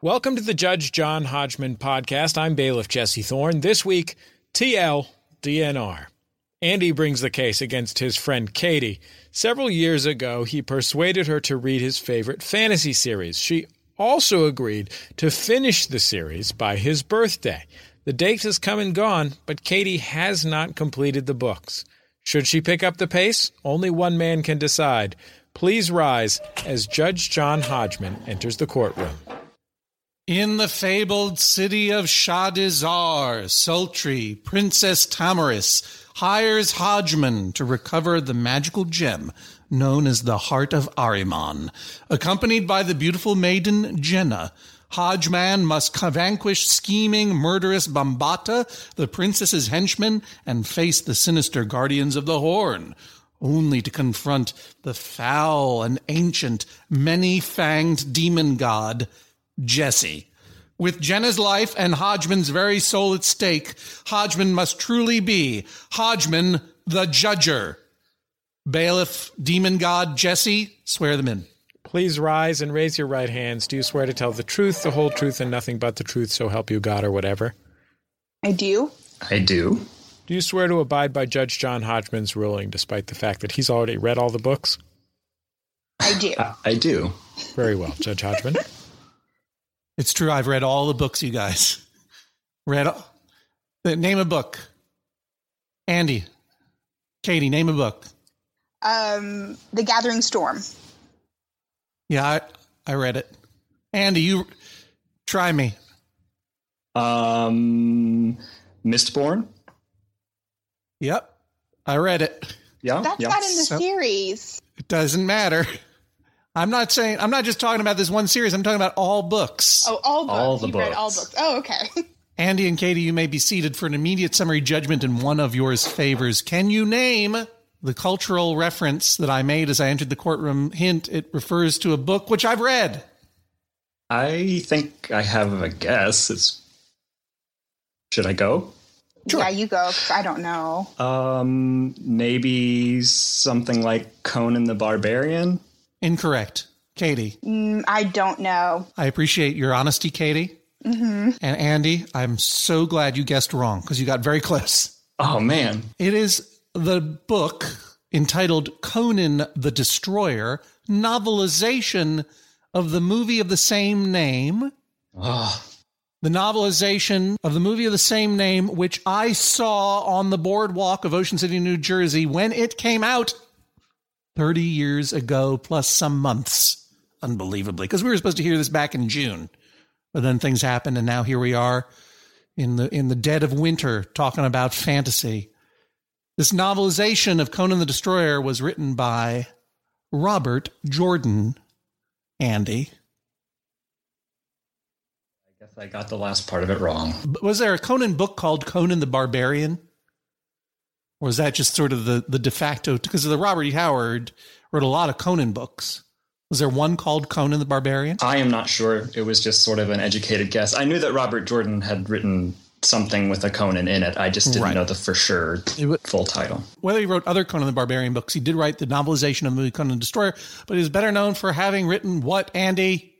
Welcome to the Judge John Hodgman podcast. I'm bailiff Jesse Thorne. This week, TL DNR. Andy brings the case against his friend Katie. Several years ago, he persuaded her to read his favorite fantasy series. She also agreed to finish the series by his birthday. The date has come and gone, but Katie has not completed the books. Should she pick up the pace? Only one man can decide. Please rise as Judge John Hodgman enters the courtroom. In the fabled city of Shadizar, sultry Princess Taramis hires Hodgman to recover the magical gem known as the Heart of Ahriman. Accompanied by the beautiful maiden Jenna, Hodgman must vanquish scheming, murderous Bombaata, the princess's henchman, and face the sinister guardians of the Horn, only to confront the foul and ancient, many-fanged demon god, Jesse. With Jenna's life and Hodgman's very soul at stake, Hodgman must truly be Hodgman the Judger. Bailiff, demon god Jesse, swear them in. Please rise and raise your right hands. Do you swear to tell the truth, the whole truth, and nothing but the truth, so help you God or whatever? I do. I do. Do you swear to abide by Judge John Hodgman's ruling, despite the fact that he's already read all the books? I do. I, I do. Very well, Judge Hodgman. It's true. I've read all the books, you guys. Read all, name a book. Andy, Katie, name a book. Um, The Gathering Storm. Yeah, I, I read it. Andy, you try me. Um, Mistborn. Yep, I read it. Yeah, That's yeah. not in the So- series. It doesn't matter. I'm not saying I'm not just talking about this one series. I'm talking about all books. Oh, all books. All the you read all books. books. Oh, okay. Andy and Katie, you may be seated for an immediate summary judgment in one of yours favors. Can you name the cultural reference that I made as I entered the courtroom? Hint: it refers to a book which I've read. I think I have a guess. It's. Should I go? Yeah, you go. I don't know. Um, maybe something like Conan the Barbarian. Incorrect, Katie. Mm, I don't know. I appreciate your honesty, Katie. Mm-hmm. And Andy, I'm so glad you guessed wrong because you got very close. Oh man, It is the book entitled Conan the Destroyer, novelization of the movie of the same name. oh, The novelization of the movie of the same name, which I saw on the boardwalk of Ocean City, New Jersey when it came out 30 years ago, plus some months, unbelievably, because we were supposed to hear this back in June. But then things happened, and now here we are in the in the dead of winter talking about fantasy. This novelization of Conan the Destroyer was written by Robert Jordan. Andy, I guess I got the last part of it wrong. Was there a Conan book called Conan the Barbarian? Or is that just sort of the, the de facto? Because the Robert E. Howard wrote a lot of Conan books. Was there one called Conan the Barbarian? I am not sure. It was just sort of an educated guess. I knew that Robert Jordan had written something with a Conan in it. I just didn't Right. know the for sure full title. Whether he wrote other Conan the Barbarian books, he did write the novelization of the movie Conan the Destroyer, but he is better known for having written what, Andy?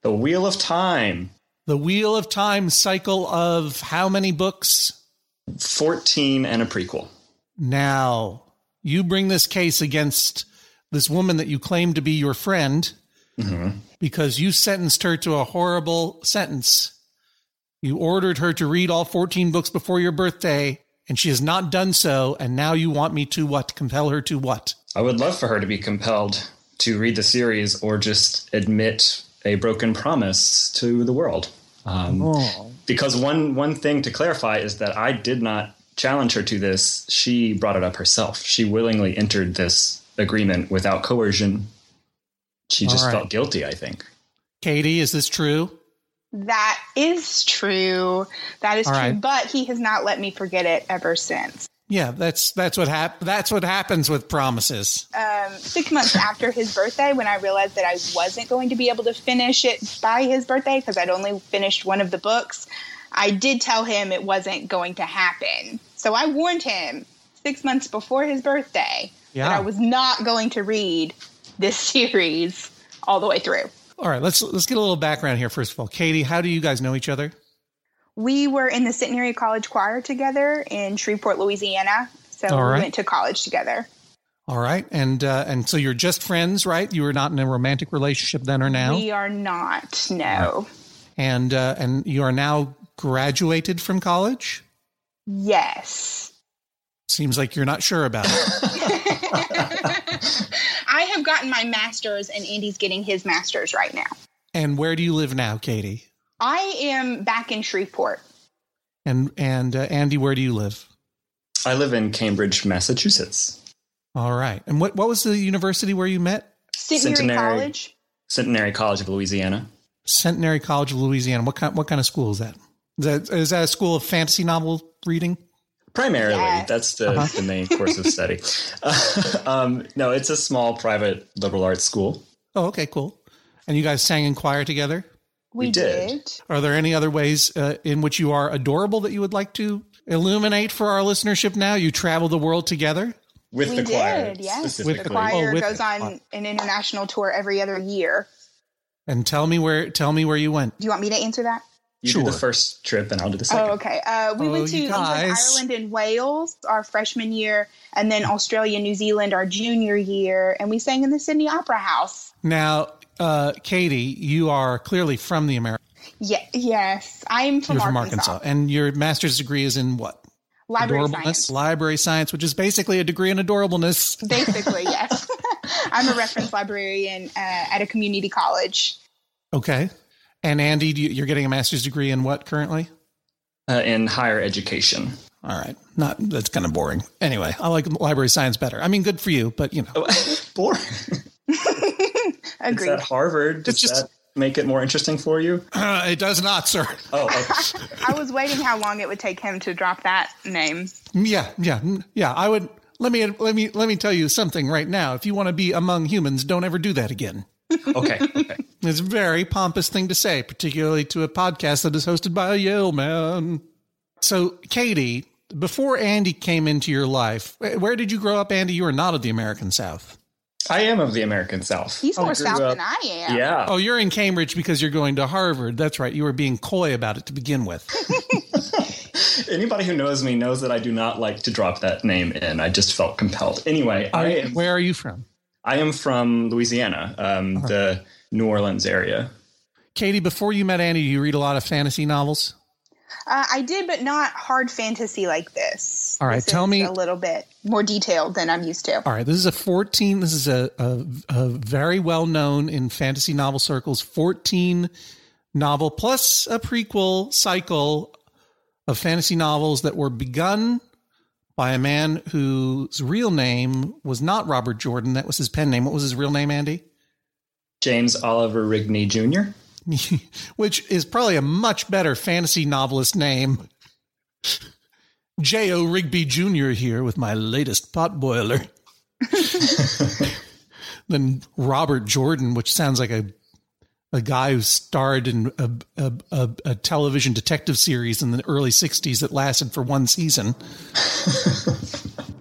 The Wheel of Time. The Wheel of Time cycle of how many books? 14 and a prequel. Now, you bring this case against this woman that you claim to be your friend because you sentenced her to a horrible sentence. You ordered her to read all 14 books before your birthday, and she has not done so. And now you want me to what? Compel her to what? I would love for her to be compelled to read the series or just admit a broken promise to the world. Um, Because one one thing to clarify is that I did not challenge her to this. She brought it up herself. She willingly entered this agreement without coercion. She just All right. felt guilty, I think. Katie, is this true? That is true. That is All true. right. But he has not let me forget it ever since. Yeah, that's that's what hap- that's what happens with promises. Um, six months after his birthday, when I realized that I wasn't going to be able to finish it by his birthday because I'd only finished one of the books, I did tell him it wasn't going to happen. So I warned him six months before his birthday Yeah. that I was not going to read this series all the way through. all right, let's let's get a little background here. First of all, Katie, how do you guys know each other? We were in the Centenary College Choir together in Shreveport, Louisiana. So right. we went to college together. All right, and uh, and so you're just friends, right? You were not in a romantic relationship then or now, We are not, no. and uh, and you are now graduated from college. Yes. Seems like you're not sure about it. I have gotten my master's, and Andy's getting his master's right now. and where do you live now, Katie? I am back in Shreveport. And and uh, Andy, where do you live? I live in Cambridge, Massachusetts. All right, and what what was the university where you met? Centenary, Centenary. College. Centenary College of Louisiana. Centenary College of Louisiana. What kind what kind of school is that? Is that, is that a school of fantasy novel reading? Primarily, Yes. that's the, Uh-huh. the main course of study. um, no, it's a small private liberal arts school. Oh, okay, cool. And you guys sang in choir together. We, We did. did. Are there any other ways uh, in which you are adorable that you would like to illuminate for our listenership now? You travel the world together. With We the choir, did, yes. With The Oh, choir with goes the on choir. an international tour every other year. And tell me where tell me where you went. Do you want me to answer that? You do the first trip, and I'll do the second. Oh, okay. Uh, we Oh, went to England. Ireland, and Wales our freshman year, and then Australia, and New Zealand our junior year, and we sang in the Sydney Opera House. Now, uh, Katie, you are clearly from the America. Yeah, yes, I'm from, You're from Arkansas. Arkansas, and your master's degree is in what? Library Adorableness, science. library science, which is basically a degree in adorableness. Basically, yes. I'm a reference librarian uh, at a community college. Okay. And Andy, you, you're getting a master's degree in what currently? Uh, in higher education. All right. Not that's kind of boring. Anyway, I like library science better. I mean, good for you, but you know. Oh, boring. It's Agreed. at Harvard. Does It's just- that make it more interesting for you? Uh, it does not, sir. Oh, okay. I was waiting how long it would take him to drop that name. Yeah, yeah, yeah. I would let me let me let me tell you something right now. If you want to be among humans, don't ever do that again. Okay. Okay. It's a very pompous thing to say, particularly to a podcast that is hosted by a Yale man. So, Katie, before Andy came into your life, where did you grow up, Andy? You are not of the American South. I am of the American South. He's more south up- than I am. Yeah. Oh, you're in Cambridge because you're going to Harvard. That's right. You were being coy about it to begin with. Anybody who knows me knows that I do not like to drop that name in. I just felt compelled. Anyway, I am, Where are you from? I am from Louisiana, um, Uh-huh. the New Orleans area. Katie, before you met Andy, you read a lot of fantasy novels? Uh, I did, but not hard fantasy like this. All right, This tell me- a little bit more detailed than I'm used to. All right, this is a 14. This is a, a, a very well known in fantasy novel circles 14 novel plus a prequel cycle of fantasy novels that were begun by a man whose real name was not Robert Jordan. That was his pen name. What was his real name, Andy? James Oliver Rigney Jr. Which is probably a much better fantasy novelist name. J.O. Rigney Jr. here with my latest potboiler. than Robert Jordan, which sounds like a a guy who starred in a, a, a, a television detective series in the early 60s that lasted for one season.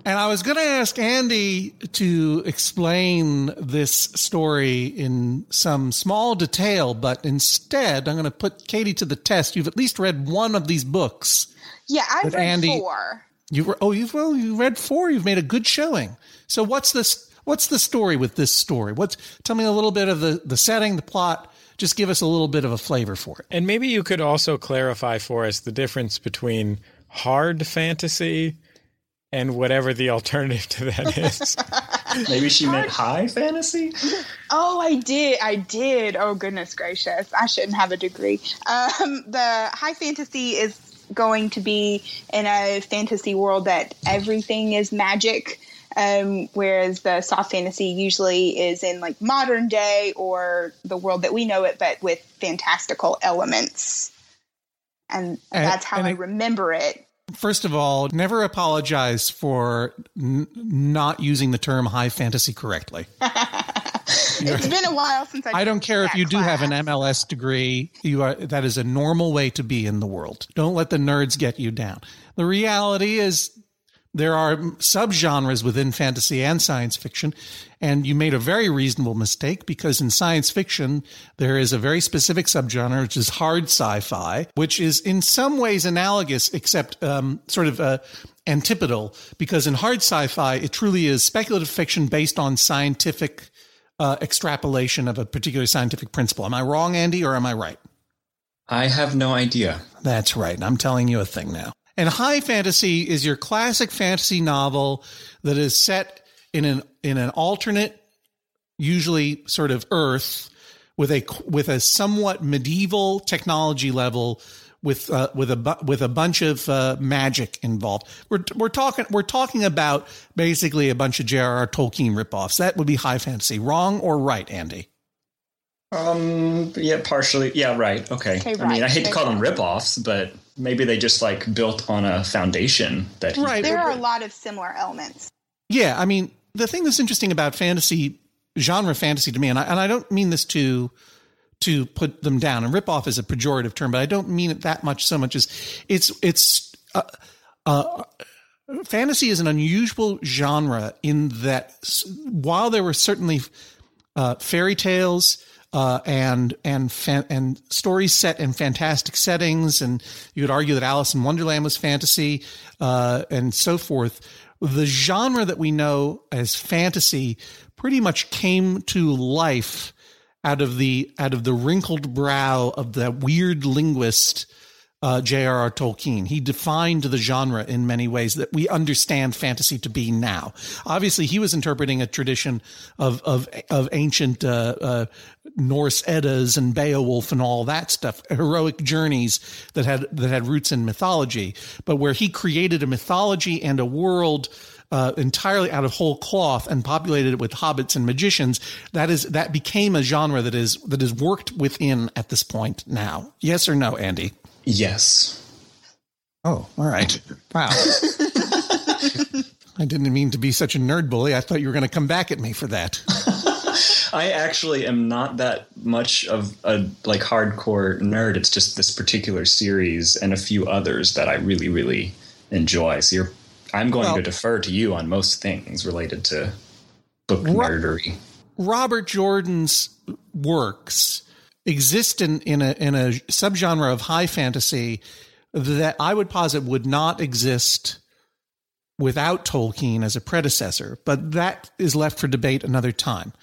and I was going to ask Andy to explain this story in some small detail, but instead I'm going to put Katie to the test. You've at least read one of these books. Yeah, I've read Andy- four. You've re- oh you've well you read four. You've made a good showing. So what's this? What's the story with this story? What's tell me a little bit of the the setting, the plot. Just give us a little bit of a flavor for it. And maybe you could also clarify for us the difference between hard fantasy and whatever the alternative to that is. Maybe she meant high fantasy. Oh, I did. I did. Oh, goodness gracious. I shouldn't have a degree. Um, the high fantasy is going to be in a fantasy world that everything is magic. Um, whereas the soft fantasy usually is in like modern day or the world that we know it, but with fantastical elements. And And- that's how and I it- remember it. First of all, never apologize for n- not using the term high fantasy correctly. It's been a while since I. I don't care if you do have an. MLS degree. You are that is a normal way to be in the world. Don't let the nerds get you down. The reality is there are subgenres within fantasy and science fiction. And you made a very reasonable mistake because in science fiction, there is a very specific subgenre, which is hard sci-fi, which is in some ways analogous, except um, sort of uh, antipodal, because in hard sci-fi, it truly is speculative fiction based on scientific uh, extrapolation of a particular scientific principle. Am I wrong, Andy, or am I right? I have no idea. That's right. I'm telling you a thing now. And high fantasy is your classic fantasy novel that is set in an in an alternate, usually sort of Earth, with a with a somewhat medieval technology level, with uh, with a with a bunch of uh, magic involved. We're we're talking we're talking about basically a bunch of J.R.R. Tolkien ripoffs. That would be high fantasy. Wrong or right, Andy? Um. Yeah. Partially. Yeah. Right. Okay. okay I mean, I hate to call them ripoffs, but maybe they just like built on a foundation that he- right. There are a lot of similar elements. Yeah. I mean, the thing that's interesting about fantasy genre fantasy to me, and I, and I don't mean this to to put them down. And ripoff is a pejorative term, but I don't mean it that much. So much as it's it's uh, uh, fantasy is an unusual genre in that while there were certainly uh, fairy tales uh, and and fan, and stories set in fantastic settings, and you would argue that Alice in Wonderland was fantasy uh, and so forth. The genre that we know as fantasy pretty much came to life out of the out of the wrinkled brow of the weird linguist uh, J.R.R. Tolkien. He defined the genre in many ways that we understand fantasy to be now. Obviously, he was interpreting a tradition of of of ancient uh, uh, Norse Eddas and Beowulf and all that stuff, heroic journeys that had that had roots in mythology. But where he created a mythology and a world. Uh, entirely out of whole cloth and populated it with hobbits and magicians. That is that became a genre that is that is worked within at this point now. Yes or no, Andy? Yes. Oh, all right. Wow. I didn't mean to be such a nerd bully. I thought you were going to come back at me for that. I actually am not that much of a like hardcore nerd. It's just this particular series and a few others that I really, really enjoy. So you're, I'm going well, to defer to you on most things related to book Ro- nerdery. Robert Jordan's works exist in, in a in a subgenre of high fantasy that I would posit would not exist without Tolkien as a predecessor, but that is left for debate another time.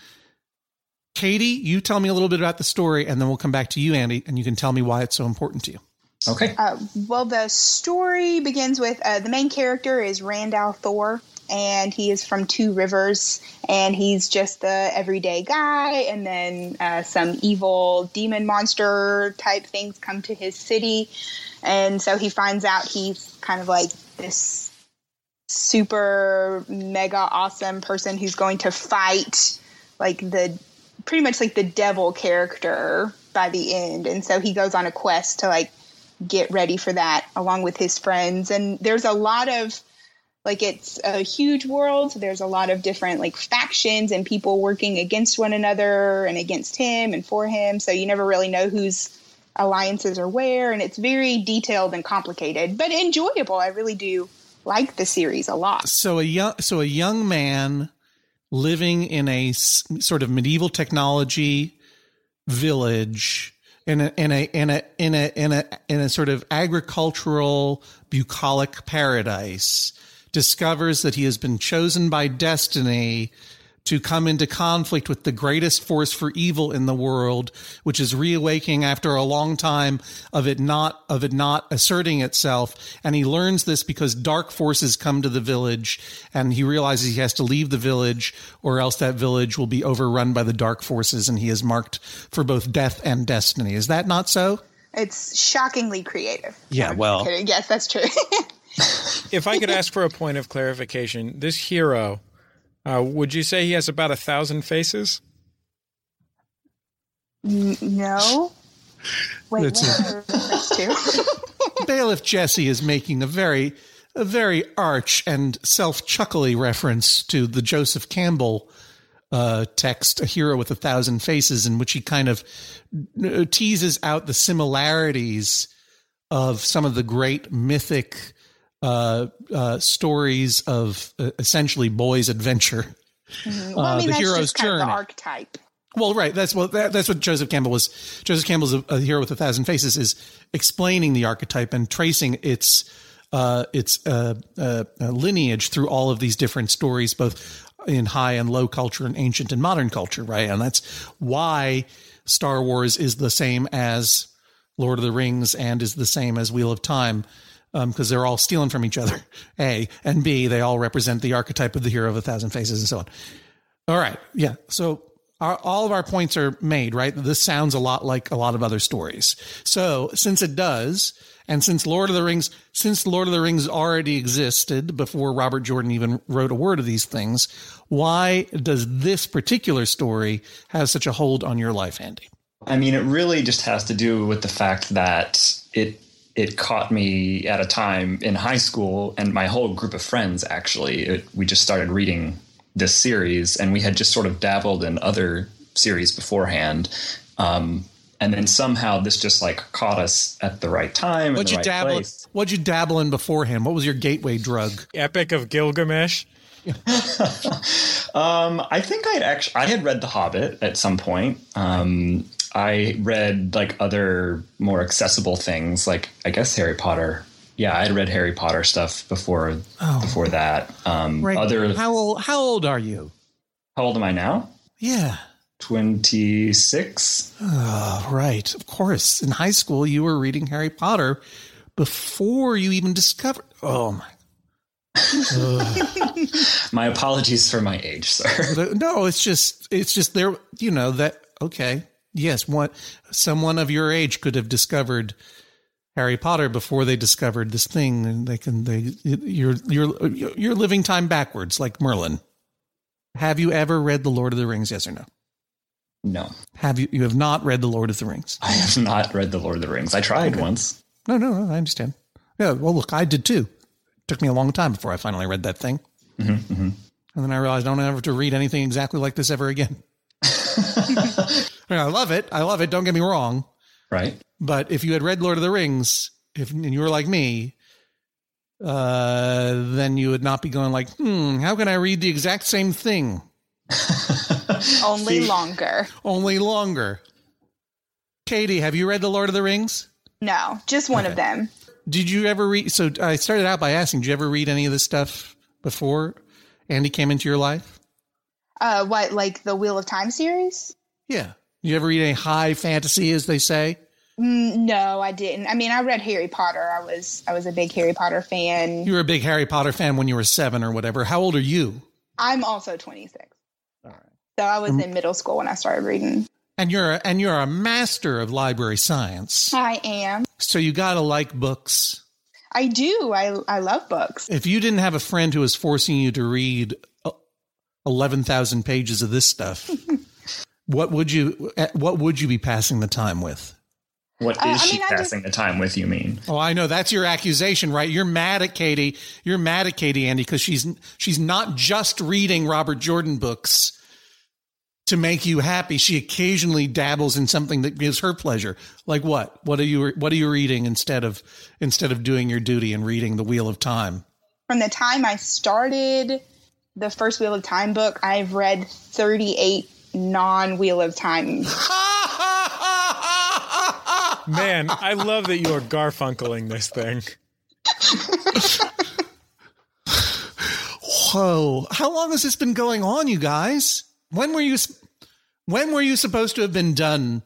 Katie, you tell me a little bit about the story, and then we'll come back to you, Andy, and you can tell me why it's so important to you. Okay. Uh, well, the story begins with uh, the main character is Rand al'Thor, and he is from Two Rivers, and he's just the everyday guy. And then uh, some evil demon monster type things come to his city, and so he finds out he's kind of like this super mega awesome person who's going to fight like the pretty much like the devil character by the end. And so he goes on a quest to like get ready for that along with his friends. And there's a lot of like it's a huge world. There's a lot of different like factions and people working against one another and against him and for him. So you never really know whose alliances are where. And it's very detailed and complicated but enjoyable. I really do like the series a lot. So a young so a young man living in a sort of medieval technology village in a in a in a in a in a in a sort of agricultural bucolic paradise discovers that he has been chosen by destiny to come into conflict with the greatest force for evil in the world, which is reawakening after a long time of it not of it not asserting itself. And he learns this because dark forces come to the village, and he realizes he has to leave the village, or else that village will be overrun by the dark forces, and he is marked for both death and destiny. Is that not so? It's shockingly creative. Yeah, well, yes, that's true. if I could ask for a point of clarification, this hero, uh, would you say he has about a thousand faces? no. Wait, That's Bailiff Jesse is making a very, a very arch and self-chuckly reference to the Joseph Campbell uh, text, "A Hero with a Thousand Faces," in which he kind of uh, teases out the similarities of some of the great mythic uh, uh, stories of uh, essentially boys' adventure. Mm-hmm. Well, I mean, the that's hero's just kind of journey. the archetype. Well, right. That's what that, that's what Joseph Campbell was. Joseph Campbell's a, a hero with a thousand faces is explaining the archetype and tracing its uh, its uh, uh, uh, lineage through all of these different stories, both in high and low culture and ancient and modern culture. Right, and that's why Star Wars is the same as Lord of the Rings and is the same as Wheel of Time. Um, because they're all stealing from each other, A, and B, they all represent the archetype of the hero of a thousand faces and so on. All right. Yeah. So our, all of our points are made, right? This sounds a lot like a lot of other stories. So since it does, and since Lord of the Rings, since Lord of the Rings already existed before Robert Jordan even wrote a word of these things, why does this particular story have such a hold on your life, Andy? I mean, it really just has to do with the fact that it it caught me at a time in high school, and my whole group of friends actually. It, we just started reading this series, and we had just sort of dabbled in other series beforehand. Um, and then somehow this just like caught us at the right time. What'd the you right dabble? place. What'd you dabble in beforehand? What was your gateway drug? Epic of Gilgamesh. Um, I think I'd actually I had read The Hobbit at some point. Um, I read like other more accessible things, like I guess Harry Potter. Yeah, I had read Harry Potter stuff before before that. Um, Other How old? How old are you? how old am I now? Yeah. Twenty six. Oh, right. Of course. In high school, you were reading Harry Potter before you even discovered. Oh my. My apologies for my age, sir. No, it's just it's just there. You know that. Okay. Yes. One someone of your age could have discovered Harry Potter before they discovered this thing, and they can they you're you're you're living time backwards, like Merlin. Have you ever read the Lord of the Rings? Yes or no? No, Have you? You have not read the Lord of the Rings. I have not read The Lord of the Rings. I tried once. No, no, no. I understand. Yeah. Well, look, I did too. It took me a long time before I finally read that thing. Mm-hmm, mm-hmm. And then I realized I don't ever have to read anything exactly like this ever again. I, mean, I love it. I love it. Don't get me wrong. Right. But if you had read Lord of the Rings, if and you were like me, uh, then you would not be going like, hmm, how can I read the exact same thing, Only longer. only longer? Katie, have you read the Lord of the Rings? No, just one of them. Did you ever read? So I started out by asking, did you ever read any of this stuff before Andy came into your life? Uh, what, like the Wheel of Time series? Yeah. You ever read any high fantasy, as they say? Mm, no, I didn't. I mean, I read Harry Potter. I was I was a big Harry Potter fan. You were a big Harry Potter fan when you were seven or whatever. How old are you? I'm also 26. So I was in middle school when I started reading. And you're a, and you're a master of library science. I am. So you got to like books. I do. I I love books. If you didn't have a friend who was forcing you to read 11,000 pages of this stuff, what would you uh, what would you be passing the time with? What is Uh, I she mean, I just- passing the time with? You mean? Oh, I know that's your accusation, right? You're mad at Katie. You're mad at Katie Andy because she's she's not just reading Robert Jordan books to make you happy. She occasionally dabbles in something that gives her pleasure. Like what? What are you what are you reading instead of instead of doing your duty and reading The Wheel of Time? From the time I started the first Wheel of Time book, I've read 38 non Wheel of Time. Man, I love that you are garfunkeling this thing. Whoa! How long has this been going on, you guys? When were you? When were you supposed to have been done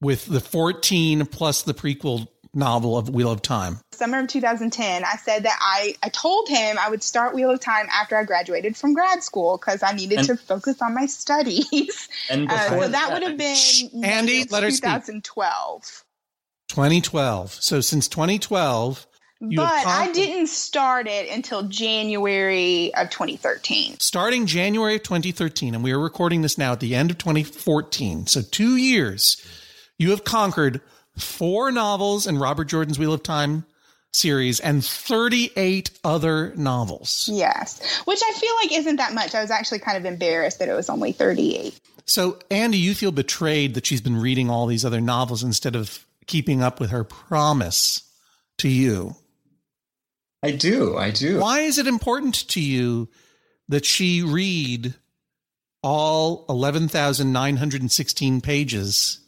with the fourteen plus the prequel novel of Wheel of Time? Summer of 2010, I said that I, I told him I would start Wheel of Time after I graduated from grad school because I needed And- to focus on my studies. And Uh, before so that would have been Andy, May of let her speak. 2012. 2012. So since 2012, you but I didn't start it until January of 2013. starting January of 2013, and we are recording this now at the end of 2014. So two years, you have conquered four novels in Robert Jordan's Wheel of Time series and 38 other novels. Yes, which I feel like isn't that much. I was actually kind of embarrassed that it was only 38. So, Andy, you feel betrayed that she's been reading all these other novels instead of keeping up with her promise to you. I do. I do. Why is it important to you that she read all 11,916 pages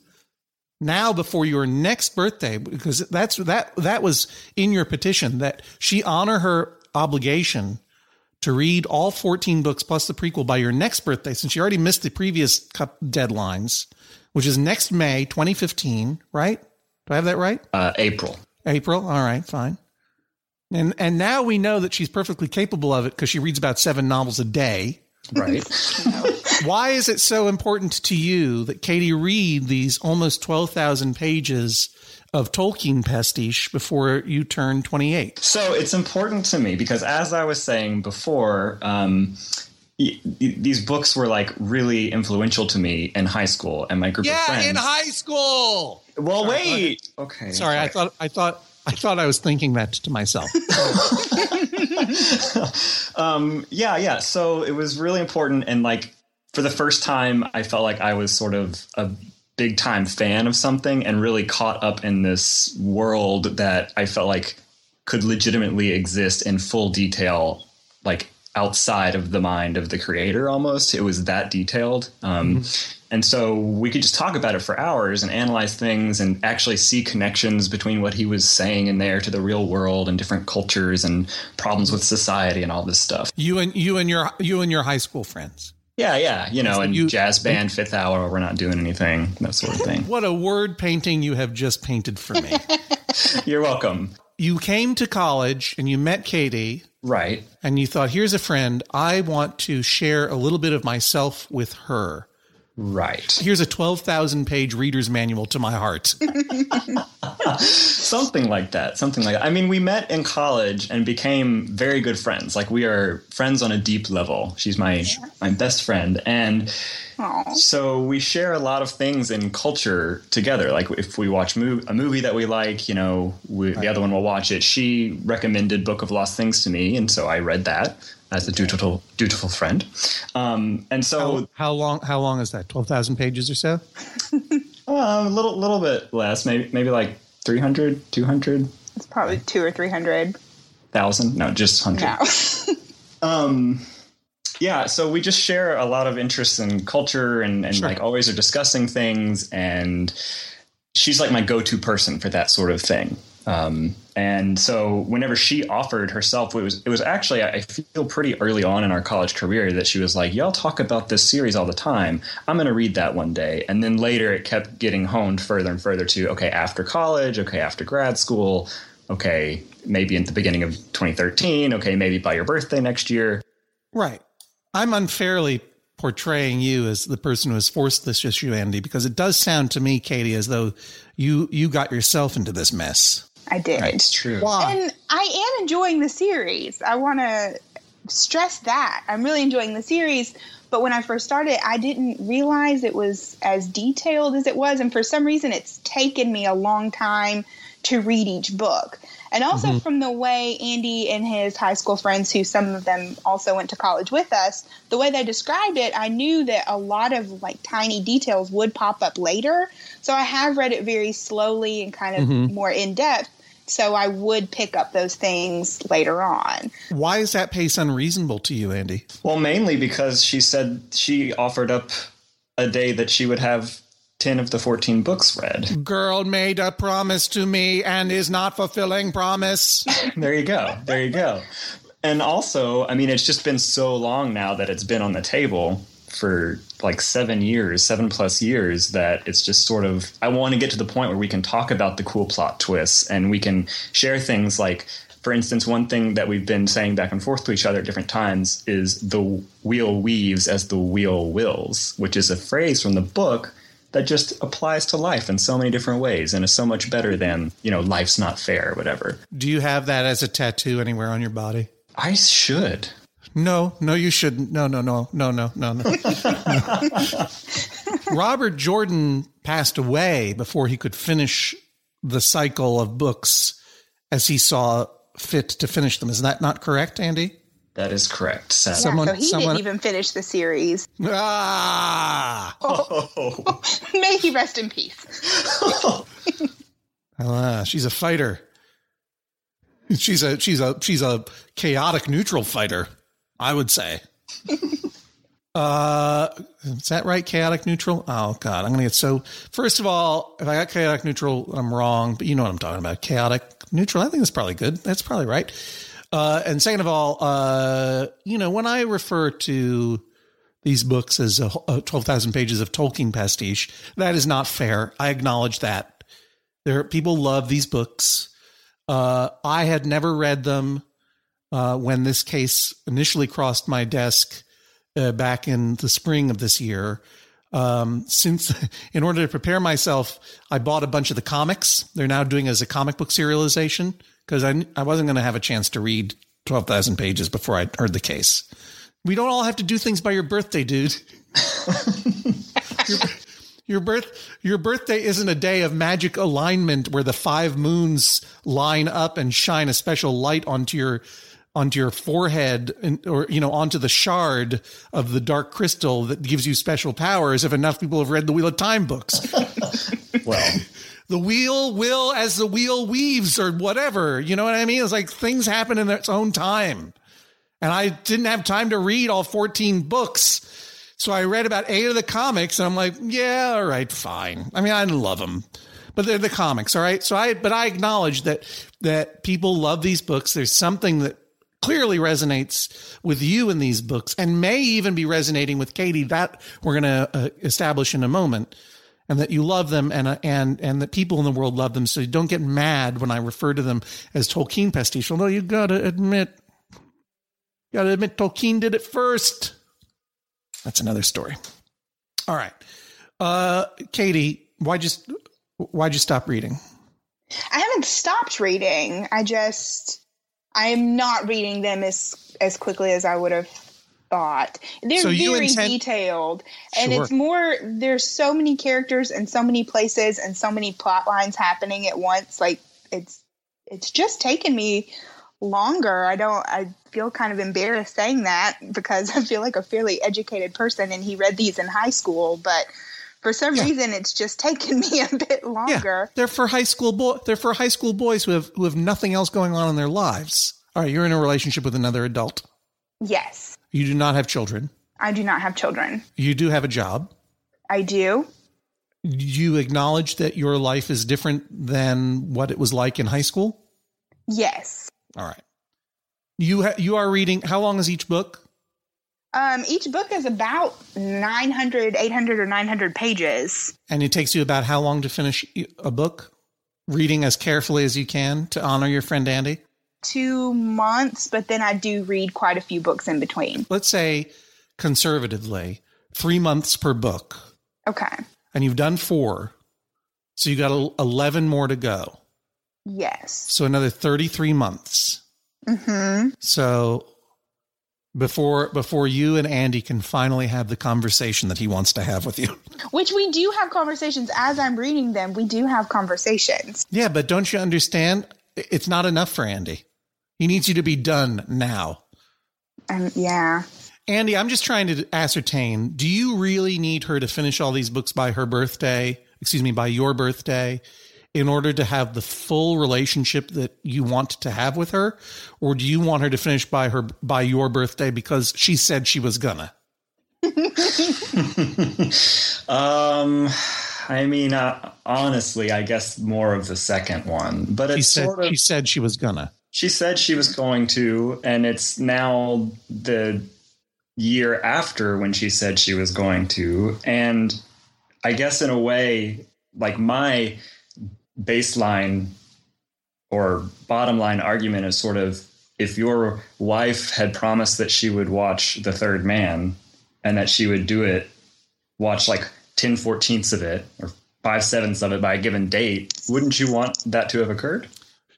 now before your next birthday because that's that that was in your petition that she honor her obligation to read all 14 books plus the prequel by your next birthday since you already missed the previous deadlines which is next May 2015 right? Do I have that right? Uh, April. April? All right fine. And and now we know that she's perfectly capable of it because she reads about seven novels a day. Right Why is it so important to you that Katie read these almost 12,000 pages of Tolkien pastiche before you turn 28? So it's important to me because, as I was saying before, um, these books were like really influential to me in high school and my group yeah, of friends. Yeah, in high school. Well, Sorry, wait. Okay. Sorry, I thought I thought I thought I was thinking that to myself. um, yeah, yeah. So it was really important, and like for the first time, I felt like I was sort of a big time fan of something and really caught up in this world that I felt like could legitimately exist in full detail, like outside of the mind of the creator almost. It was that detailed. Um, mm-hmm. And so we could just talk about it for hours and analyze things and actually see connections between what he was saying in there to the real world and different cultures and problems with society and all this stuff. You and you and your you and your high school friends. Yeah, yeah, you know, and you, jazz band, fifth hour, we're not doing anything, that sort of thing. What a word painting you have just painted for me. You're welcome. You came to college and you met Katie. Right. And you thought, here's a friend. I want to share a little bit of myself with her. Right. Here's a 12,000 page reader's manual to my heart. something like that. Something like that. I mean, we met in college and became very good friends. Like we are friends on a deep level. She's my yeah. my best friend and Aww. so we share a lot of things in culture together. Like if we watch mov- a movie that we like, you know, we, right. the other one will watch it. She recommended Book of Lost Things to me and so I read that as a dutiful dutiful friend. Um, and so, how, how, long? How long is that? Twelve thousand pages or so? uh, a little little bit less, maybe maybe like 300, 200. It's probably two or three hundred thousand. No, just hundred. No. um, yeah. So we just share a lot of interests in culture, and and sure. like always are discussing things and. She's like my go-to person for that sort of thing. Um, and so whenever she offered herself, it was it was actually I feel pretty early on in our college career that she was like, "Y'all talk about this series all the time. I'm going to read that one day." And then later it kept getting honed further and further to okay, after college, okay, after grad school, okay, maybe in the beginning of 2013, okay, maybe by your birthday next year. Right. I'm unfairly portraying you as the person who has forced this issue, Andy, because it does sound to me, Katie, as though you you got yourself into this mess. I did. That's true. Why? And I am enjoying the series. I want to stress that. I'm really enjoying the series. But when I first started, I didn't realize it was as detailed as it was. And for some reason, it's taken me a long time to read each book. And also mm-hmm. from the way Andy and his high school friends, who some of them also went to college with us, the way they described it, I knew that a lot of like tiny details would pop up later. So I have read it very slowly and kind of mm-hmm. more in depth. So I would pick up those things later on. Why is that pace unreasonable to you, Andy? Well, mainly because she said she offered up a day that she would have 10 of the 14 books read. Girl made a promise to me and is not fulfilling promise. there you go. There you go. And also, I mean, it's just been so long now that it's been on the table for like seven years, seven plus years, that it's just sort of, I want to get to the point where we can talk about the cool plot twists and we can share things like, for instance, one thing that we've been saying back and forth to each other at different times is the wheel weaves as the wheel wills, which is a phrase from the book that just applies to life in so many different ways and is so much better than, you know, life's not fair or whatever. Do you have that as a tattoo anywhere on your body? I should. No, no, you shouldn't. No, no, no, no, no, no, no. Robert Jordan passed away before he could finish the cycle of books as he saw fit to finish them. Is that not correct, Andy? That is correct. Yeah, someone, so he someone... didn't even finish the series. Ah! Oh. May he rest in peace. ah, she's a fighter. she's a she's a she's a chaotic neutral fighter, I would say. uh is that right? Chaotic neutral? Oh god, I'm gonna get so first of all, if I got chaotic neutral, I'm wrong, but you know what I'm talking about. Chaotic neutral, I think that's probably good. That's probably right. Uh and second of all, uh, you know, when I refer to these books as a, a 12,000 pages of Tolkien pastiche, that is not fair. I acknowledge that. There people love these books. Uh, I had never read them uh, when this case initially crossed my desk uh, back in the spring of this year. Um, since, in order to prepare myself, I bought a bunch of the comics. They're now doing as a comic book serialization because I, I wasn't going to have a chance to read 12,000 pages before I heard the case. We don't all have to do things by your birthday, dude. your, your birth your birthday isn't a day of magic alignment where the five moons line up and shine a special light onto your onto your forehead and, or you know onto the shard of the dark crystal that gives you special powers if enough people have read the wheel of time books well the wheel will as the wheel weaves or whatever you know what i mean it's like things happen in its own time and i didn't have time to read all 14 books so I read about eight of the comics and I'm like, yeah, all right, fine. I mean, I love them, but they're the comics. All right. So I, but I acknowledge that, that people love these books. There's something that clearly resonates with you in these books and may even be resonating with Katie that we're going to uh, establish in a moment and that you love them and, uh, and, and that people in the world love them. So you don't get mad when I refer to them as Tolkien pastiche. Although you got to admit, you got to admit Tolkien did it first. That's another story. All right. Uh, Katie, why just why'd you stop reading? I haven't stopped reading. I just I'm not reading them as as quickly as I would have thought. They're So very intend- detailed, and Sure. it's more. There's so many characters and so many places and so many plot lines happening at once. Like it's it's just taken me longer. I don't. I feel kind of embarrassed saying that because I feel like a fairly educated person, and he read these in high school, but. For some Yeah. reason, it's just taken me a bit longer. they're for high school boy. They're for high school boys who have who have nothing else going on in their lives. All right, you're in a relationship with another adult. Yes, You do not have children. I do not have children. You do have a job. I do. You acknowledge that your life is different than what it was like in high school. Yes. All right. You ha- you are reading. How long is each book? Um, each book is about 900, 800, or 900 pages. And it takes you about how long to finish a book? Reading as carefully as you can to honor your friend Andy. Two months, but then I do read quite a few books in between. Let's say conservatively, three months per book, Okay. and you've done four. So you got 11 more to go. Yes. So another 33 months. hmm So before before you and Andy can finally have the conversation that he wants to have with you. Which we do have conversations as I'm reading them. We do have conversations. Yeah, but don't you understand? It's not enough for Andy. He needs you to be done now. Um, yeah. Andy, I'm just trying to ascertain, do you really need her to finish all these books by her birthday, excuse me, by your birthday in order to have the full relationship that you want to have with her or do you want her to finish by her by your birthday because she said she was gonna? Um, I mean, uh, honestly, I guess more of the second one, but She said sort of. she said she was gonna. She said she was going to, and it's now the year after when she said she was going to. And I guess in a way, like my baseline or bottom line argument is sort of if your wife had promised that she would watch The Third Man and that she would do it, watch like 10 fourteenths of it or five sevenths of it by a given date, wouldn't you want that to have occurred?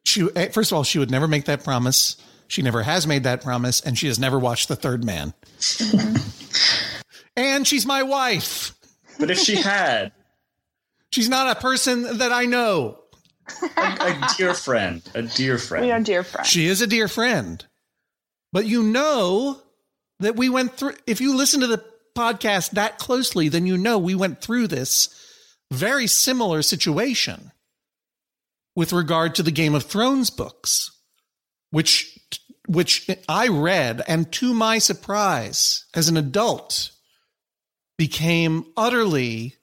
She eh, first of all, she would never make that promise. She never has made that promise, and she has never watched The Third Man. and she's my wife. But if she had, She's not a person that I know. a, a dear friend, a dear friend. We are dear friends. She is a dear friend. But you know that we went through, if you listen to the podcast that closely, then you know we went through this very similar situation with regard to the Game of Thrones books. which which I read, and to my surprise, as an adult, became utterly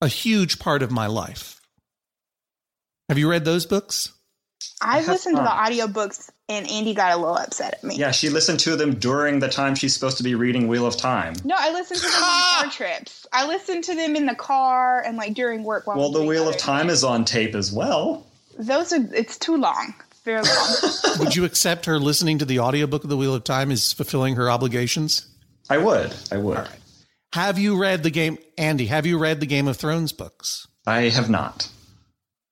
a huge part of my life. Have you read those books? I've listened to the audiobooks and Andy got a little upset at me. Yeah, she listened to them during the time she's supposed to be reading Wheel of Time. No, I listened to them on car trips. I listened to them in the car and like during work. well, the Wheel of Time things. is on tape as well. Those are it's too long. Very long. would you accept her listening to the audiobook of the Wheel of Time is fulfilling her obligations? I would. I would. Have you read the game Andy, have you read the Game of Thrones books? I have not.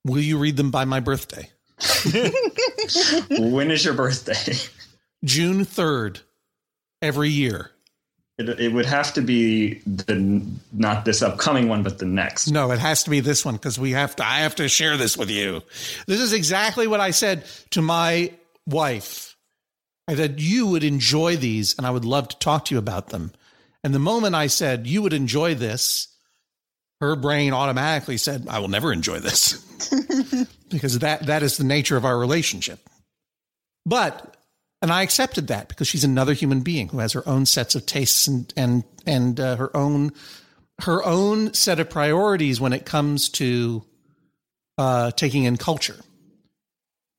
Will you read them by my birthday? When is your birthday? June 3rd, every year. It, it, would have to be the not this upcoming one, but the next. No, it has to be this one because we have to. I have to share this with you. This is exactly what I said to my wife. I said you would enjoy these, and I would love to talk to you about them. And the moment I said you would enjoy this, her brain automatically said, "I will never enjoy this," because that that is the nature of our relationship. But and I accepted that because she's another human being who has her own sets of tastes and and and uh, her own her own set of priorities when it comes to uh, taking in culture.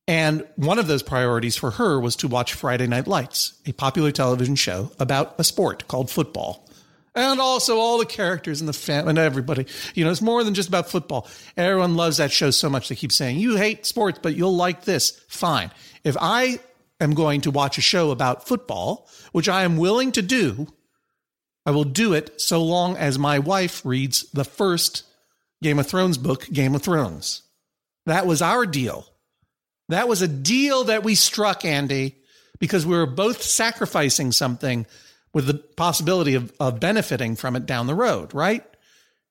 And one of those priorities for her was to watch Friday Night Lights, a popular television show about a sport called football and also all the characters and the family and everybody. You know, it's more than just about football. Everyone loves that show so much they keep saying, You hate sports, but you'll like this. Fine. If I am going to watch a show about football, which I am willing to do, I will do it so long as my wife reads the first Game of Thrones book, Game of Thrones. That was our deal. That was a deal that we struck, Andy, because we were both sacrificing something with the possibility of, of benefiting from it down the road, right?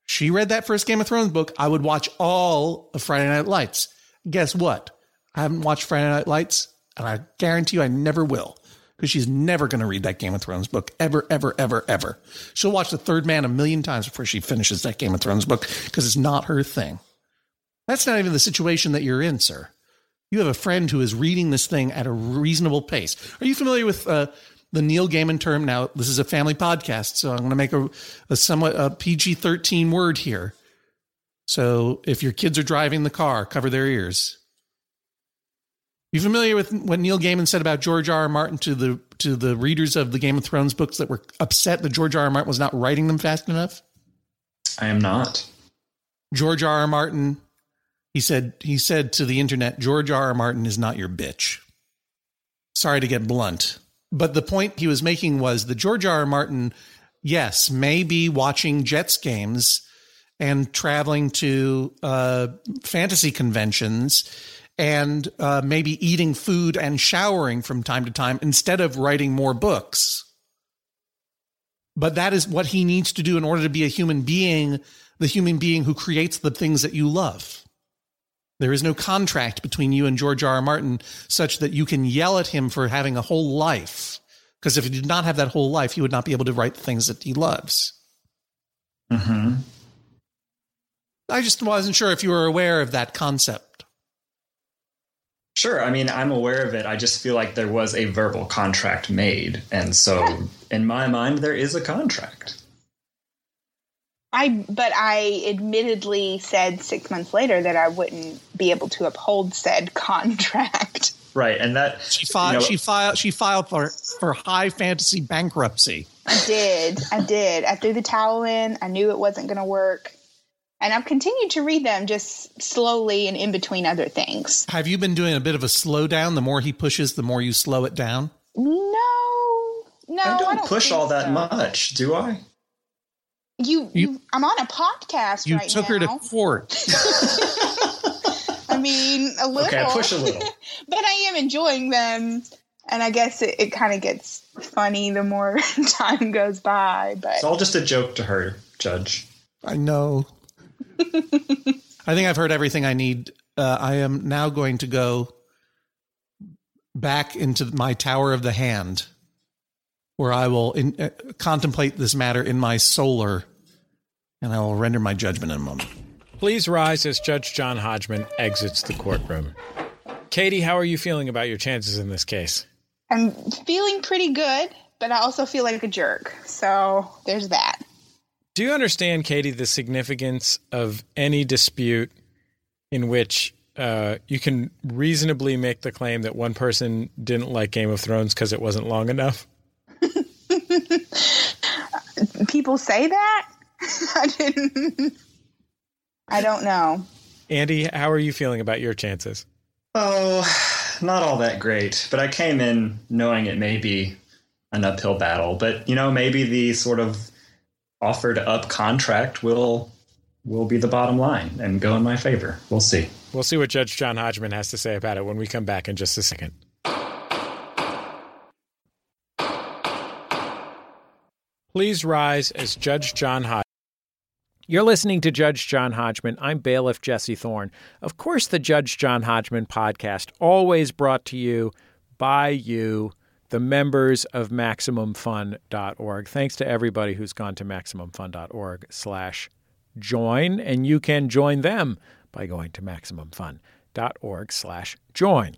She read that first Game of Thrones book. I would watch all of Friday Night Lights. Guess what? I haven't watched Friday Night Lights, and I guarantee you I never will because she's never going to read that Game of Thrones book ever, ever, ever, ever. She'll watch The Third Man a million times before she finishes that Game of Thrones book because it's not her thing. That's not even the situation that you're in, sir. You have a friend who is reading this thing at a reasonable pace. Are you familiar with uh, the Neil Gaiman term. Now, this is a family podcast, so I'm going to make a, a somewhat a PG 13 word here. So if your kids are driving the car, cover their ears. You familiar with what Neil Gaiman said about George R. R. Martin to the to the readers of the Game of Thrones books that were upset that George R. R. Martin was not writing them fast enough? I am not. George R. R. Martin, he said he said to the internet, George R. R. Martin is not your bitch. Sorry to get blunt. But the point he was making was the George R. R. Martin, yes, may be watching Jets games and traveling to uh, fantasy conventions and uh, maybe eating food and showering from time to time instead of writing more books. But that is what he needs to do in order to be a human being, the human being who creates the things that you love. There is no contract between you and George R. R. Martin such that you can yell at him for having a whole life. Because if he did not have that whole life, he would not be able to write the things that he loves. hmm I just wasn't sure if you were aware of that concept. Sure. I mean, I'm aware of it. I just feel like there was a verbal contract made. And so, in my mind, there is a contract. I but I admittedly said six months later that I wouldn't be able to uphold said contract. Right, and that she filed. You know, she filed. She filed for for high fantasy bankruptcy. I did. I did. I threw the towel in. I knew it wasn't going to work, and I've continued to read them just slowly and in between other things. Have you been doing a bit of a slowdown? The more he pushes, the more you slow it down. No, no, I don't, I don't push all that so. much, do I? You, you, I'm on a podcast you right took now. her to court. I mean, a little. Okay, push a little. but I am enjoying them, and I guess it, it kind of gets funny the more time goes by. But it's all just a joke to her, Judge. I know. I think I've heard everything I need. Uh, I am now going to go back into my tower of the hand where I will in, uh, contemplate this matter in my solar, and I will render my judgment in a moment. Please rise as Judge John Hodgman exits the courtroom. Katie, how are you feeling about your chances in this case? I'm feeling pretty good, but I also feel like a jerk. So there's that. Do you understand, Katie, the significance of any dispute in which uh, you can reasonably make the claim that one person didn't like Game of Thrones because it wasn't long enough? People say that? I didn't. I don't know. Andy, how are you feeling about your chances? Oh, not all that great. But I came in knowing it may be an uphill battle. But you know, maybe the sort of offered up contract will will be the bottom line and go in my favor. We'll see. We'll see what Judge John Hodgman has to say about it when we come back in just a second. Please rise as Judge John Hodgman. You're listening to Judge John Hodgman. I'm bailiff Jesse Thorn. Of course, the Judge John Hodgman podcast, always brought to you by you, the members of MaximumFun.org. Thanks to everybody who's gone to MaximumFun.org slash join, and you can join them by going to MaximumFun.org slash join.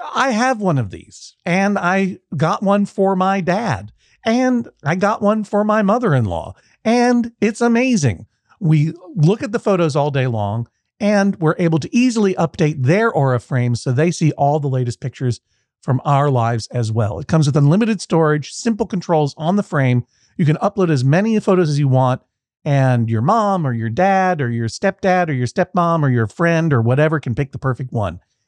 I have one of these, and I got one for my dad, and I got one for my mother in law, and it's amazing. We look at the photos all day long and we're able to easily update their Aura frames so they see all the latest pictures from our lives as well. It comes with unlimited storage, simple controls on the frame. You can upload as many photos as you want, and your mom or your dad or your stepdad or your stepmom or your friend or whatever can pick the perfect one.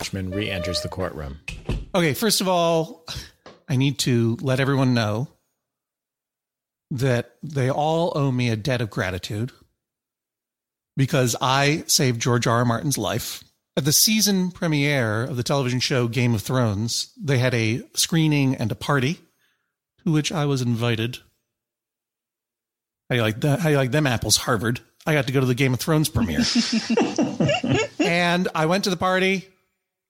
Hodgman re enters the courtroom. Okay, first of all, I need to let everyone know that they all owe me a debt of gratitude because I saved George R. R. Martin's life. At the season premiere of the television show Game of Thrones, they had a screening and a party to which I was invited. How you like that? How you like them apples, Harvard? I got to go to the Game of Thrones premiere. and I went to the party.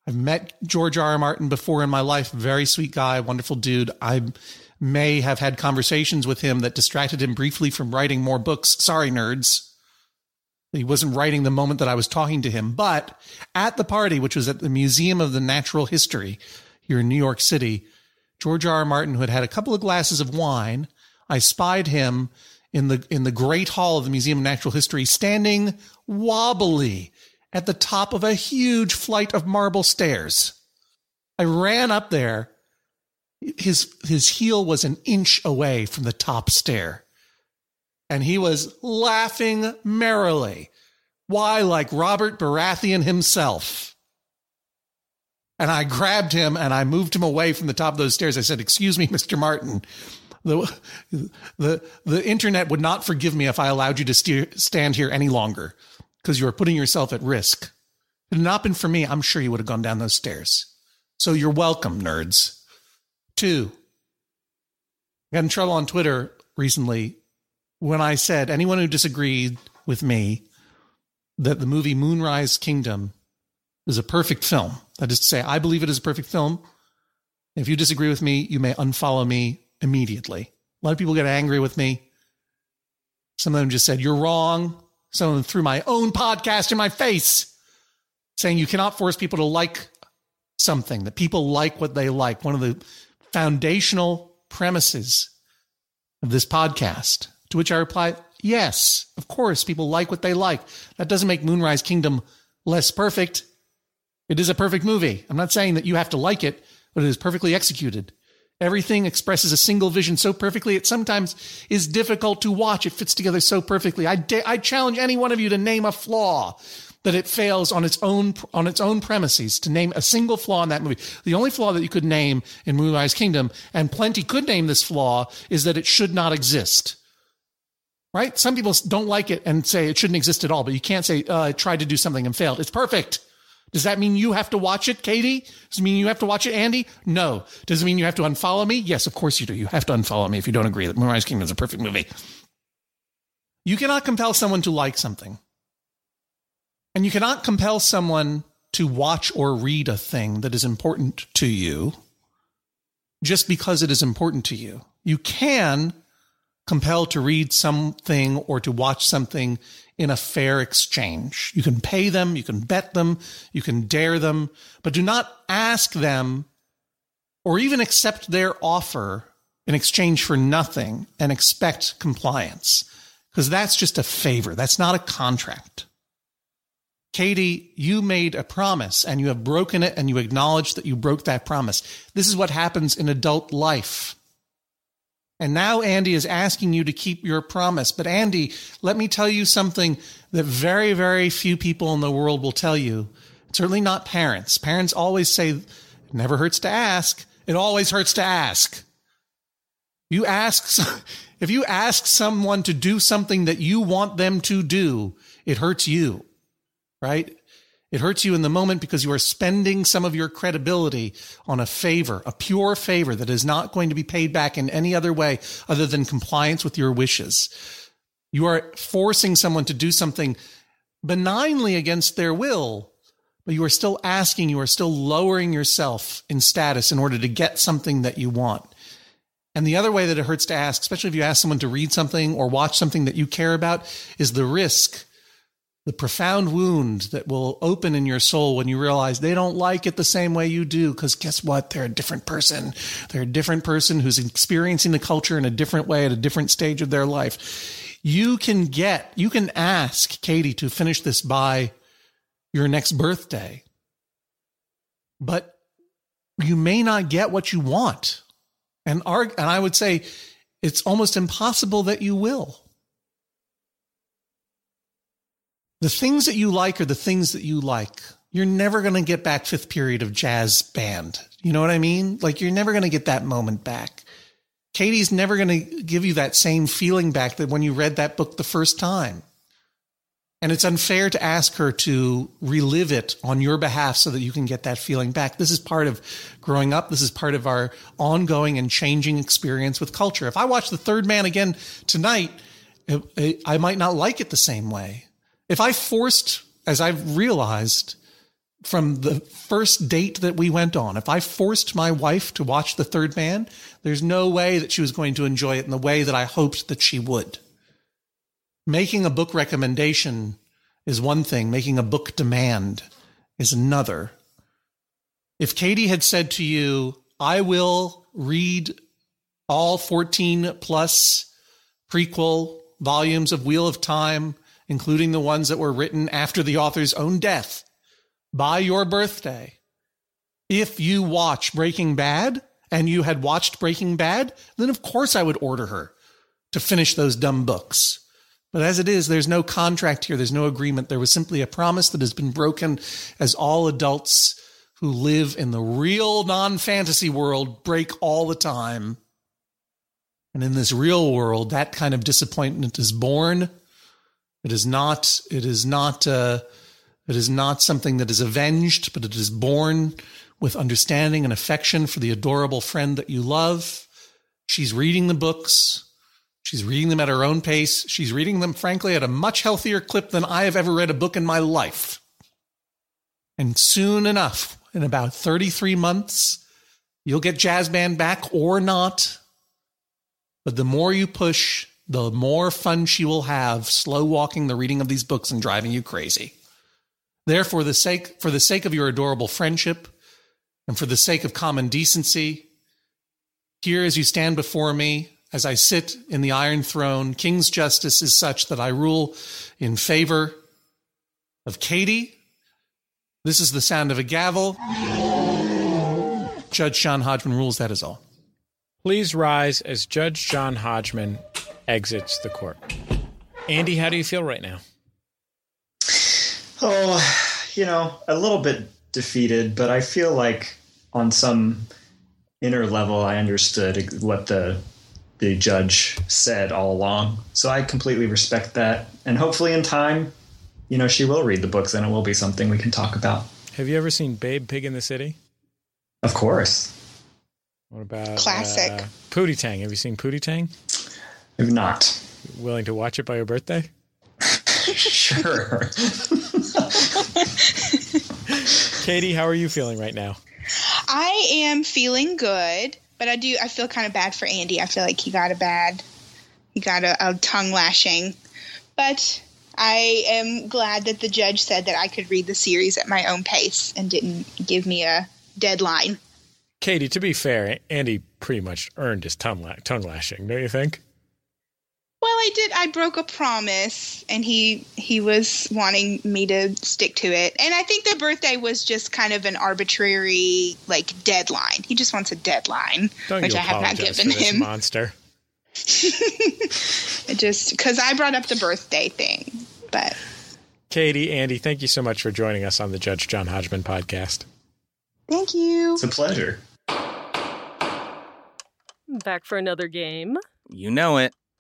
I've met George R. R. Martin before in my life. Very sweet guy, wonderful dude. I'm may have had conversations with him that distracted him briefly from writing more books. Sorry, nerds. He wasn't writing the moment that I was talking to him. But at the party, which was at the Museum of the Natural History here in New York City, George R. R. Martin, who had had a couple of glasses of wine, I spied him in the in the great hall of the Museum of Natural History, standing wobbly at the top of a huge flight of marble stairs. I ran up there. His his heel was an inch away from the top stair. And he was laughing merrily. Why, like Robert Baratheon himself. And I grabbed him and I moved him away from the top of those stairs. I said, Excuse me, Mr. Martin. The, the, the internet would not forgive me if I allowed you to steer, stand here any longer because you are putting yourself at risk. If it had not been for me, I'm sure you would have gone down those stairs. So you're welcome, nerds. Two, I got in trouble on Twitter recently when I said anyone who disagreed with me that the movie Moonrise Kingdom is a perfect film. That is to say, I believe it is a perfect film. If you disagree with me, you may unfollow me immediately. A lot of people get angry with me. Some of them just said, You're wrong. Some of them threw my own podcast in my face, saying you cannot force people to like something, that people like what they like. One of the foundational premises of this podcast. To which I reply, Yes, of course, people like what they like. That doesn't make Moonrise Kingdom less perfect. It is a perfect movie. I'm not saying that you have to like it, but it is perfectly executed. Everything expresses a single vision so perfectly, it sometimes is difficult to watch. It fits together so perfectly. I, da- I challenge any one of you to name a flaw that it fails on its own on its own premises to name a single flaw in that movie. The only flaw that you could name in Moonrise Kingdom, and plenty could name this flaw, is that it should not exist. Right? Some people don't like it and say it shouldn't exist at all, but you can't say uh, I tried to do something and failed. It's perfect. Does that mean you have to watch it, Katie? Does it mean you have to watch it, Andy? No. Does it mean you have to unfollow me? Yes, of course you do. You have to unfollow me if you don't agree that Moonrise Kingdom is a perfect movie. You cannot compel someone to like something. And you cannot compel someone to watch or read a thing that is important to you just because it is important to you. You can compel to read something or to watch something in a fair exchange. You can pay them, you can bet them, you can dare them, but do not ask them or even accept their offer in exchange for nothing and expect compliance because that's just a favor. That's not a contract. Katie, you made a promise and you have broken it and you acknowledge that you broke that promise. This is what happens in adult life. And now Andy is asking you to keep your promise. But Andy, let me tell you something that very, very few people in the world will tell you. Certainly not parents. Parents always say, it never hurts to ask. It always hurts to ask. You ask, if you ask someone to do something that you want them to do, it hurts you, right? It hurts you in the moment because you are spending some of your credibility on a favor, a pure favor that is not going to be paid back in any other way other than compliance with your wishes. You are forcing someone to do something benignly against their will, but you are still asking, you are still lowering yourself in status in order to get something that you want. And the other way that it hurts to ask, especially if you ask someone to read something or watch something that you care about, is the risk the profound wound that will open in your soul when you realize they don't like it the same way you do. Because guess what? They're a different person. They're a different person who's experiencing the culture in a different way at a different stage of their life. You can get, you can ask Katie to finish this by your next birthday, but you may not get what you want. And, and I would say it's almost impossible that you will the things that you like are the things that you like. You're never going to get back fifth period of jazz band. You know what I mean? Like you're never going to get that moment back. Katie's never going to give you that same feeling back that when you read that book the first time. And it's unfair to ask her to relive it on your behalf so that you can get that feeling back. This is part of growing up. This is part of our ongoing and changing experience with culture. If I watch The Third Man again tonight, I might not like it the same way. If I forced, as I've realized from the first date that we went on, if I forced my wife to watch The Third Man, there's no way that she was going to enjoy it in the way that I hoped that she would. Making a book recommendation is one thing, making a book demand is another. If Katie had said to you, I will read all 14 plus prequel volumes of Wheel of Time, including the ones that were written after the author's own death, by your birthday. If you watch Breaking Bad and you had watched Breaking Bad, then of course I would order her to finish those dumb books. But as it is, there's no contract here. There's no agreement. There was simply a promise that has been broken as all adults who live in the real non fantasy world break all the time. And in this real world, that kind of disappointment is born. It is not, it is not, uh, it is not something that is avenged, but it is born with understanding and affection for the adorable friend that you love. She's reading the books. She's reading them at her own pace. She's reading them, frankly, at a much healthier clip than I have ever read a book in my life. And soon enough, in about 33 months, you'll get Jazz Band back or not. But the more you push, the more fun she will have slow walking the reading of these books and driving you crazy. Therefore, the sake, for the sake of your adorable friendship and for the sake of common decency, here as you stand before me, as I sit in the Iron Throne, King's justice is such that I rule in favor of Katie. This is the sound of a gavel. Judge John Hodgman rules that is all. Please rise as Judge John Hodgman exits the court. Andy, how do you feel right now? Oh, you know, a little bit defeated, but I feel like on some inner level, I understood what the the judge said all along. So I completely respect that, and hopefully, in time, you know, she will read the books, and it will be something we can talk about. Have you ever seen Babe Pig in the City? Of course. What about Classic. Uh, Pootie Tang? Have you seen Pootie Tang? If not, Willing to watch it by your birthday? sure. Katie, how are you feeling right now? I am feeling good, but I do. I feel kind of bad for Andy. I feel like he got a bad, he got a, a tongue lashing. But I am glad that the judge said that I could read the series at my own pace and didn't give me a deadline. Katie, to be fair, Andy pretty much earned his tongue, la- tongue lashing, don't you think? Well, I did. I broke a promise, and he he was wanting me to stick to it. And I think the birthday was just kind of an arbitrary like deadline. He just wants a deadline, Don't which I have not apologize given for this him. monster. Just because I brought up the birthday thing, but Katie, Andy, thank you so much for joining us on the Judge John Hodgman podcast. thank you. it's a pleasure. Back for another game. You know it.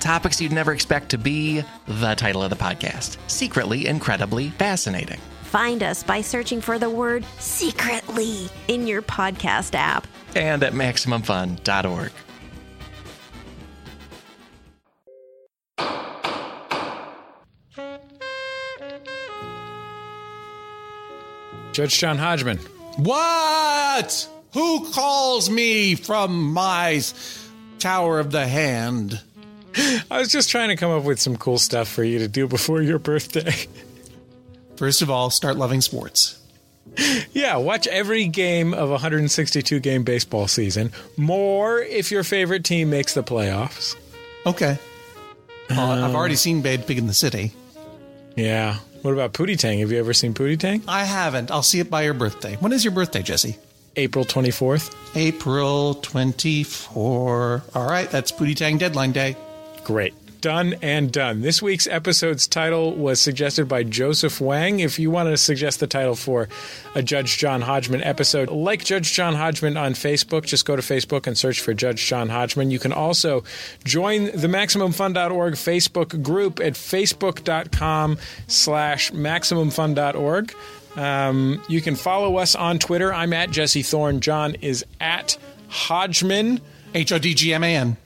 Topics you'd never expect to be the title of the podcast Secretly Incredibly Fascinating. Find us by searching for the word secretly in your podcast app. And at MaximumFun.org. Judge John Hodgman. What? Who calls me from my tower of the hand? I was just trying to come up with some cool stuff for you to do before your birthday. First of all, start loving sports. yeah, watch every game of a 162 game baseball season. More if your favorite team makes the playoffs. Okay. Well, I've uh. already seen Babe Pig in the City. Yeah. What about Pootie Tang? Have you ever seen Pootie Tang? I haven't. I'll see it by your birthday. When is your birthday, Jesse? April 24th. April 24. All right, that's Pootie Tang deadline day. Great. Done and done. This week's episode's title was suggested by Joseph Wang. If you want to suggest the title for a Judge John Hodgman episode, like Judge John Hodgman on Facebook, just go to Facebook and search for Judge John Hodgman. You can also join the MaximumFun.org Facebook group at facebook.com slash MaximumFun.org. Um, you can follow us on Twitter. I'm at Jesse Thorn. John is at Hodgman. H O D G M A N.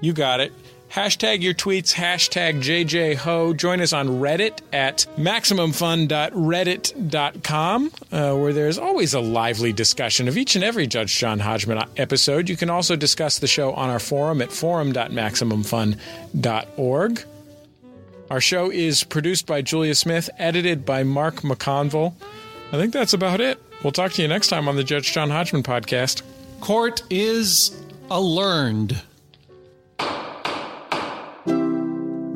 You got it. Hashtag your tweets, hashtag JJHo. Join us on Reddit at MaximumFun.reddit.com, uh, where there's always a lively discussion of each and every Judge John Hodgman episode. You can also discuss the show on our forum at forum.maximumfun.org. Our show is produced by Julia Smith, edited by Mark McConville. I think that's about it. We'll talk to you next time on the Judge John Hodgman podcast. Court is a learned.